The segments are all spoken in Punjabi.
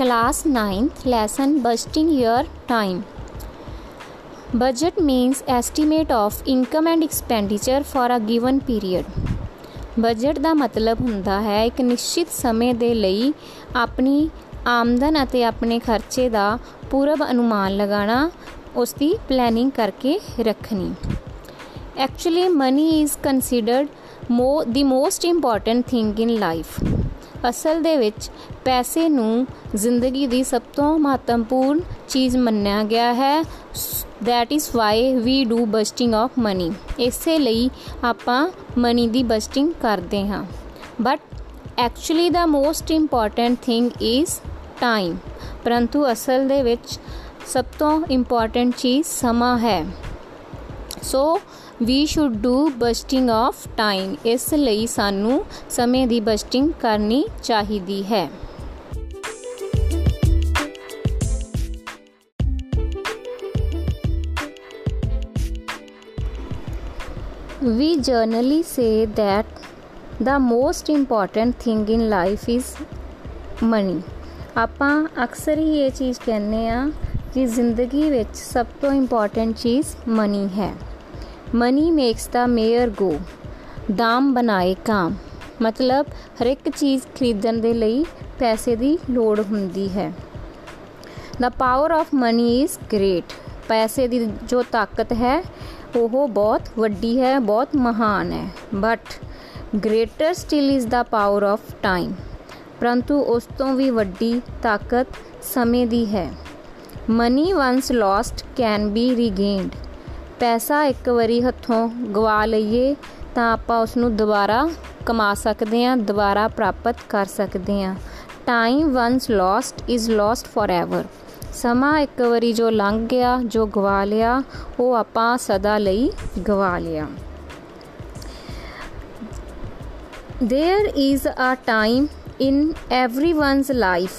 Class 9th lesson, Budgeting Your Time. Budget means estimate of income and expenditure for a given period. Budget ਦਾ ਮਤਲਬ ਹੁੰਦਾ ਹੈ ਇੱਕ ਨਿਸ਼ਚਿਤ ਸਮੇਂ ਦੇ ਲਈ ਆਪਣੀ ਆਮਦਨ ਅਤੇ ਆਪਣੇ ਖਰਚੇ ਦਾ ਪੂਰਵ ਅਨੁਮਾਨ ਲਗਾਉਣਾ, ਉਸ ਦੀ ਪਲੈਨਿੰਗ ਕਰਕੇ ਰੱਖਣੀ ਐਕਚੁਅਲੀ ਮਨੀ ਇਜ਼ ਕੰਸੀਡਰਡ ਮੋ the most important thing in life ਅਸਲ ਦੇ ਵਿੱਚ ਪੈਸੇ ਨੂੰ ਜ਼ਿੰਦਗੀ ਦੀ ਸਭ ਤੋਂ ਮਹੱਤਵਪੂਰਨ ਚੀਜ਼ ਮੰਨਿਆ ਗਿਆ ਹੈ। That is why we do budgeting of money. ਇਸੇ ਲਈ ਆਪਾਂ ਮਨੀ ਦੀ ਬਜਟਿੰਗ ਕਰਦੇ ਹਾਂ। But actually the most important thing is time ਪਰੰਤੂ ਅਸਲ ਦੇ ਵਿੱਚ ਸਭ ਤੋਂ ਇੰਪੋਰਟੈਂਟ ਚੀਜ਼ ਸਮਾਂ ਹੈ। So we should do budgeting of time ਇਸ ਲਈ ਸਾਨੂੰ ਸਮੇਂ ਦੀ ਬਜਟਿੰਗ ਕਰਨੀ ਚਾਹੀਦੀ ਹੈ। We generally say that the most important thing in life is money. ਆਪਾਂ ਅਕਸਰ ਹੀ ਇਹ ਚੀਜ਼ ਕਹਿੰਦੇ ਆ ਕਿ ਜ਼ਿੰਦਗੀ ਵਿੱਚ ਸਭ ਤੋਂ ਇੰਪੋਰਟੈਂਟ ਚੀਜ਼ ਮਨੀ ਹੈ। Money makes the mare go. ਦਾਮ ਬਣਾਏ ਕਾਮ। ਮਤਲਬ ਹਰ ਇੱਕ ਚੀਜ਼ ਖਰੀਦਣ ਦੇ ਲਈ ਪੈਸੇ ਦੀ ਲੋੜ ਹੁੰਦੀ ਹੈ। The power of money is great ਪੈਸੇ ਦੀ ਜੋ ਤਾਕਤ ਹੈ, ਉਹ ਬਹੁਤ ਵੱਡੀ ਹੈ, ਬਹੁਤ ਮਹਾਨ ਹੈ। But greater still is the power of time ਪਰੰਤੂ ਉਸ ਤੋਂ ਵੀ ਵੱਡੀ ਤਾਕਤ ਸਮੇਂ ਦੀ ਹੈ। Money once lost can be regained ਪੈਸਾ ਇੱਕ ਵਾਰੀ ਹੱਥੋਂ ਗਵਾ ਲਈਏ ਤਾਂ ਆਪਾਂ ਉਸ ਨੂੰ ਦੁਬਾਰਾ ਕਮਾ ਸਕਦੇ ਹਾਂ, ਦੁਬਾਰਾ ਪ੍ਰਾਪਤ ਕਰ ਸਕਦੇ ਹਾਂ। Time once lost is lost forever ਸਮਾਂ ਇੱਕ ਵਾਰੀ ਜੋ ਲੰਘ ਗਿਆ, ਜੋ ਗਵਾ ਲਿਆ, ਉਹ ਆਪਾਂ ਸਦਾ ਲਈ ਗਵਾ ਲਿਆ। There is a time in everyone's life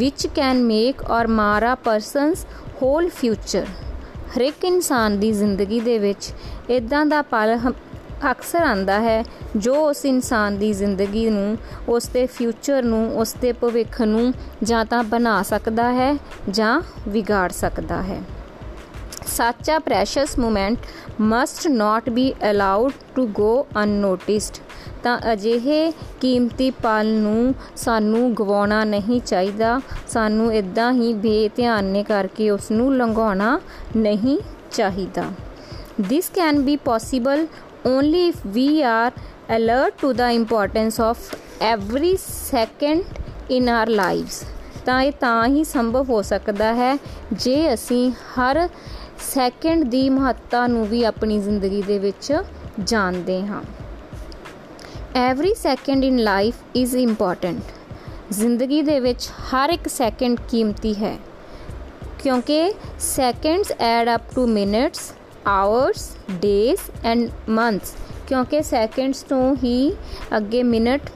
which can make or mar a person's whole future ਹਰ ਇੱਕ ਇਨਸਾਨ ਦੀ ਜ਼ਿੰਦਗੀ ਦੇ ਵਿੱਚ ਇਦਾਂ ਦਾ ਪਲ ਅਕਸਰ ਆਂਦਾ ਹੈ, ਜੋ ਉਸ ਇਨਸਾਨ ਦੀ ਜ਼ਿੰਦਗੀ ਨੂੰ, ਉਸ ਦੇ ਫਿਊਚਰ ਨੂੰ, ਉਸ ਦੇ ਭਵਿੱਖ ਨੂੰ ਜਾਂ ਤਾਂ ਬਣਾ ਸਕਦਾ ਹੈ ਜਾਂ ਵਿਗਾੜ ਸਕਦਾ ਹੈ। Such a precious moment must not be allowed to go unnoticed ਤਾਂ ਅਜਿਹੇ ਕੀਮਤੀ ਪਲ ਨੂੰ ਸਾਨੂੰ ਗਵਾਉਣਾ ਨਹੀਂ ਚਾਹੀਦਾ ਸਾਨੂੰ ਇਦਾਂ ਹੀ ਬੇਧਿਆਨੇ ਕਰਕੇ ਉਸ ਨੂੰ ਲੰਘਾਉਣਾ ਨਹੀਂ ਚਾਹੀਦਾ this can be possible only if we are alert to the importance of every second in our lives ਤਾਂ ਇਹ ਤਾਂ ਹੀ ਸੰਭਵ ਹੋ ਸਕਦਾ ਹੈ ਜੇ ਅਸੀਂ ਹਰ ਸੈਕਿੰਡ ਦੀ ਮਹੱਤਤਾ ਨੂੰ ਵੀ ਆਪਣੀ ਜ਼ਿੰਦਗੀ ਦੇ ਵਿੱਚ ਜਾਣਦੇ ਹਾਂ। Every second in life is important ਜ਼ਿੰਦਗੀ ਦੇ ਵਿੱਚ ਹਰ ਇੱਕ ਸੈਕਿੰਡ ਕੀਮਤੀ ਹੈ, ਕਿਉਂਕਿ seconds add up to minutes hours days and months ਕਿਉਂਕਿ ਸੈਕਿੰਡਸ ਤੋਂ ਹੀ ਅੱਗੇ ਮਿੰਟ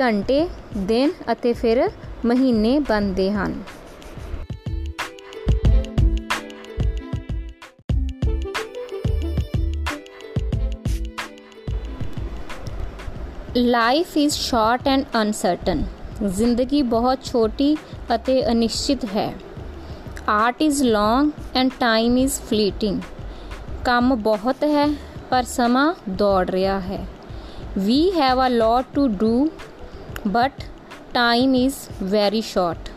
ਘੰਟੇ, ਦਿਨ ਅਤੇ ਫਿਰ ਮਹੀਨੇ ਬਣਦੇ ਹਨ। Life is short and uncertain ਜ਼ਿੰਦਗੀ ਬਹੁਤ ਛੋਟੀ ਅਤੇ ਅਨਿਸ਼ਚਿਤ ਹੈ art is long and time is fleeting ਕੰਮ ਬਹੁਤ ਹੈ ਪਰ ਸਮਾਂ ਦੌੜ ਰਿਹਾ ਹੈ we have a lot to do but time is very short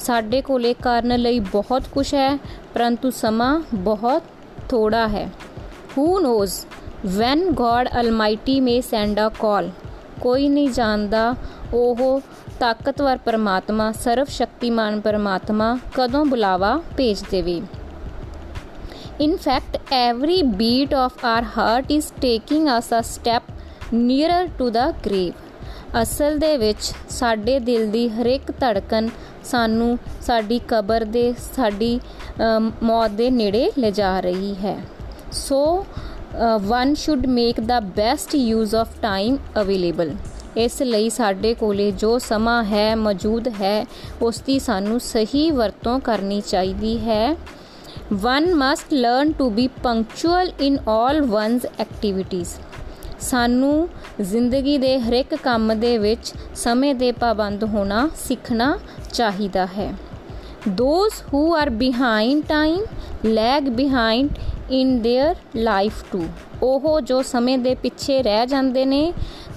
ਸਾਡੇ ਕੋਲੇ ਕਰਨ ਲਈ ਬਹੁਤ ਕੁਝ ਹੈ ਪਰੰਤੂ ਸਮਾਂ ਬਹੁਤ ਥੋੜਾ ਹੈ who knows when God almighty may send a call ਕੋਈ ਨਹੀਂ ਜਾਣਦਾ। ਉਹ ਤਾਕਤਵਰ ਪਰਮਾਤਮਾ ਸਰਵ ਸ਼ਕਤੀਮਾਨ ਪਰਮਾਤਮਾ ਕਦੋਂ ਬੁਲਾਵਾ ਭੇਜ ਦੇਵੇ। In fact every beat of our heart is taking us a step nearer to the grave ਅਸਲ ਦੇ ਵਿੱਚ ਸਾਡੇ ਦਿਲ ਦੀ ਹਰ ਇੱਕ ਧੜਕਨ ਸਾਨੂੰ ਸਾਡੀ ਕਬਰ ਦੇ, ਸਾਡੀ ਮੌਤ ਦੇ ਨੇੜੇ ਲਿਜਾ ਰਹੀ ਹੈ। So one should make the best use of time available ਇਸ ਲਈ ਸਾਡੇ ਕੋਲੇ ਜੋ ਸਮਾਂ ਹੈ, ਮੌਜੂਦ ਹੈ, ਉਸ ਦੀ ਸਾਨੂੰ ਸਹੀ ਵਰਤੋਂ ਕਰਨੀ ਚਾਹੀਦੀ ਹੈ। One must learn to be punctual in all one's activities ਸਾਨੂੰ ਜ਼ਿੰਦਗੀ ਦੇ ਹਰ ਇੱਕ ਕੰਮ ਦੇ ਵਿੱਚ ਸਮੇਂ ਦੇ ਪਾਬੰਦ ਹੋਣਾ ਸਿੱਖਣਾ ਚਾਹੀਦਾ ਹੈ। Those who are behind time lag behind in their life too ਉਹ ਜੋ ਸਮੇਂ ਦੇ ਪਿੱਛੇ ਰਹਿ ਜਾਂਦੇ ਨੇ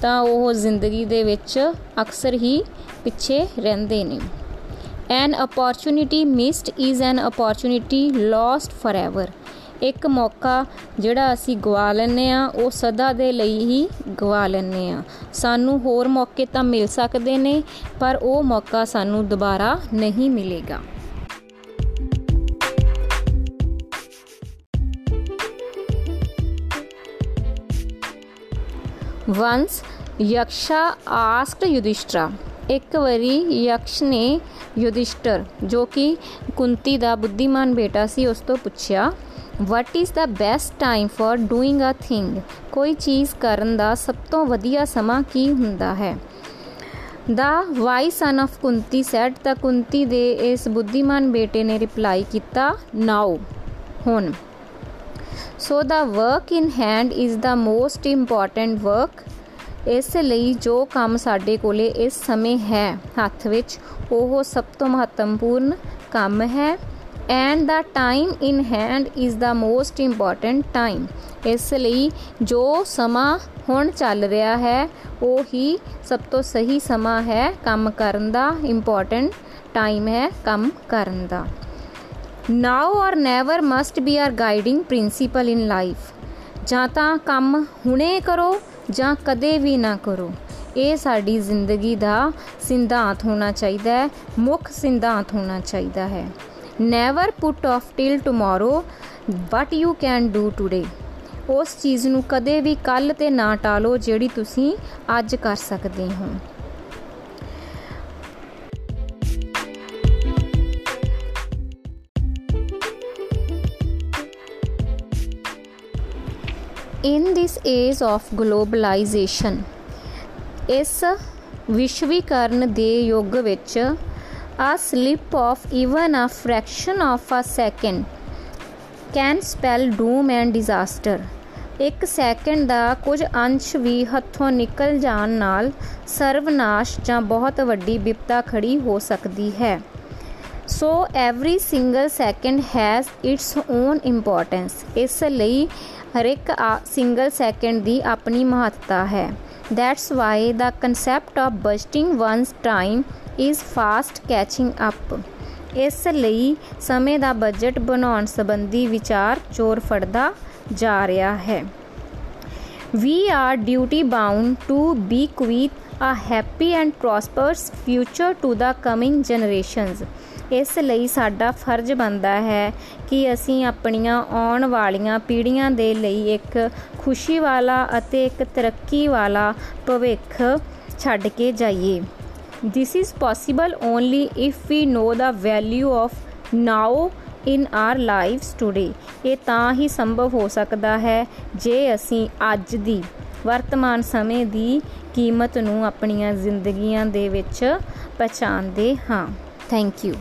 ਤਾਂ ਉਹ ਜ਼ਿੰਦਗੀ ਦੇ ਵਿੱਚ ਅਕਸਰ ਹੀ ਪਿੱਛੇ ਰਹਿੰਦੇ ਨੇ an opportunity missed is an opportunity lost forever ਇੱਕ ਮੌਕਾ ਜਿਹੜਾ ਅਸੀਂ ਗਵਾ ਲੈਨੇ ਆ ਉਹ ਸਦਾ ਦੇ ਲਈ ਹੀ ਗਵਾ ਲੈਨੇ ਆ ਸਾਨੂੰ ਹੋਰ ਮੌਕੇ ਤਾਂ ਮਿਲ ਸਕਦੇ ਨੇ ਪਰ ਉਹ ਮੌਕਾ ਸਾਨੂੰ ਦੁਬਾਰਾ ਨਹੀਂ ਮਿਲੇਗਾ Once Yaksha asked Yudhishthira. ਇੱਕ ਵਾਰੀ ਯਕਸ਼ ਨੇ ਯੁਧਿਸ਼ਟਰ, ਜੋ ਕਿ ਕੁੰਤੀ ਦਾ ਬੁੱਧੀਮਾਨ ਬੇਟਾ ਸੀ, ਉਸ ਤੋਂ ਪੁੱਛਿਆ what is the best time for doing a thing ਕੋਈ ਚੀਜ਼ ਕਰਨ ਦਾ ਸਭ ਤੋਂ ਵਧੀਆ ਸਮਾਂ ਕੀ ਹੁੰਦਾ ਹੈ? The wise son of Kunti said ਤਾਂ ਕੁੰਤੀ ਦੇ ਇਸ ਬੁੱਧੀਮਾਨ ਬੇਟੇ ਨੇ ਰਿਪਲਾਈ ਕੀਤਾ ਨਾਓ ਹੁਣ। So the work in hand is the most important work ਇਸ ਲਈ ਜੋ ਕੰਮ ਸਾਡੇ ਕੋਲੇ ਇਸ ਸਮੇਂ ਹੈ, ਹੱਥ ਵਿੱਚ, ਉਹ ਸਭ ਤੋਂ ਮਹੱਤਵਪੂਰਨ ਕੰਮ ਹੈ। And the time in hand is the most important time ਇਸ ਲਈ ਜੋ ਸਮਾਂ ਹੁਣ ਚੱਲ ਰਿਹਾ ਹੈ, ਉਹ ਹੀ ਸਭ ਤੋਂ ਸਹੀ ਸਮਾਂ ਹੈ ਕੰਮ ਕਰਨ ਦਾ। ਇੰਪੋਰਟੈਂਟ ਟਾਈਮ ਹੈ ਕੰਮ ਕਰਨ ਦਾ। Now or never must be our guiding principle in life ਜਾਂ ਤਾਂ ਕੰਮ ਹੁਣੇ ਕਰੋ ਜਾਂ ਕਦੇ ਵੀ ਨਾ ਕਰੋ। ਇਹ ਸਾਡੀ ਜ਼ਿੰਦਗੀ ਦਾ ਸਿਧਾਂਤ ਹੋਣਾ ਚਾਹੀਦਾ ਹੈ, ਮੁੱਖ ਸਿਧਾਂਤ ਹੋਣਾ ਚਾਹੀਦਾ ਹੈ। Never put off till tomorrow what you can do today ਉਸ ਚੀਜ਼ ਨੂੰ ਕਦੇ ਵੀ ਕੱਲ ਤੇ ਨਾ ਟਾਲੋ ਜਿਹੜੀ ਤੁਸੀਂ ਅੱਜ ਕਰ ਸਕਦੇ ਹੋ। In this age of globalization ਇਸ ਵਿਸ਼ਵੀਕਰਨ ਦੇ ਯੁੱਗ ਵਿੱਚ A slip of even a fraction of a second can spell doom and disaster. ਇੱਕ ਸੈਕਿੰਡ ਦਾ ਕੁਝ ਅੰਸ਼ ਵੀ ਹੱਥੋਂ ਨਿਕਲ ਜਾਣ ਨਾਲ ਸਰਵਨਾਸ਼ ਜਾਂ ਬਹੁਤ ਵੱਡੀ ਵਿਪਤਾ ਖੜੀ ਹੋ ਸਕਦੀ ਹੈ so every single second has its own importance ਇਸ ਲਈ ਹਰ ਇੱਕ ਸਿੰਗਲ ਸੈਕਿੰਡ ਦੀ ਆਪਣੀ ਮਹੱਤਤਾ ਹੈ। That's why the concept of busting one's time is fast catching up ਇਸ ਲਈ ਸਮੇਂ ਦਾ ਬਜਟ ਬਣਾਉਣ ਸੰਬੰਧੀ ਵਿਚਾਰ ਚੋਰ ਫੜਦਾ ਜਾ ਰਿਹਾ ਹੈ। We are duty bound to bequeath a happy and prosperous future to the coming generations. ਇਸ ਲਈ ਸਾਡਾ ਫਰਜ਼ ਬਣਦਾ ਹੈ ਕਿ ਅਸੀਂ ਆਪਣੀਆਂ ਆਉਣ ਵਾਲੀਆਂ ਪੀੜ੍ਹੀਆਂ ਦੇ ਲਈ ਇੱਕ ਖੁਸ਼ੀ ਵਾਲਾ ਅਤੇ ਇੱਕ ਤਰੱਕੀ ਵਾਲਾ ਭਵਿੱਖ ਛੱਡ ਕੇ ਜਾਈਏ। This is possible only if we know the value of now in our lives today ਇਹ ਤਾਂ ਹੀ ਸੰਭਵ ਹੋ ਸਕਦਾ ਹੈ ਜੇ ਅਸੀਂ ਅੱਜ ਦੀ ਵਰਤਮਾਨ ਸਮੇਂ ਦੀ ਕੀਮਤ ਨੂੰ ਆਪਣੀਆਂ ਜ਼ਿੰਦਗੀਆਂ ਦੇ ਵਿੱਚ ਪਛਾਣਦੇ ਹਾਂ। Thank you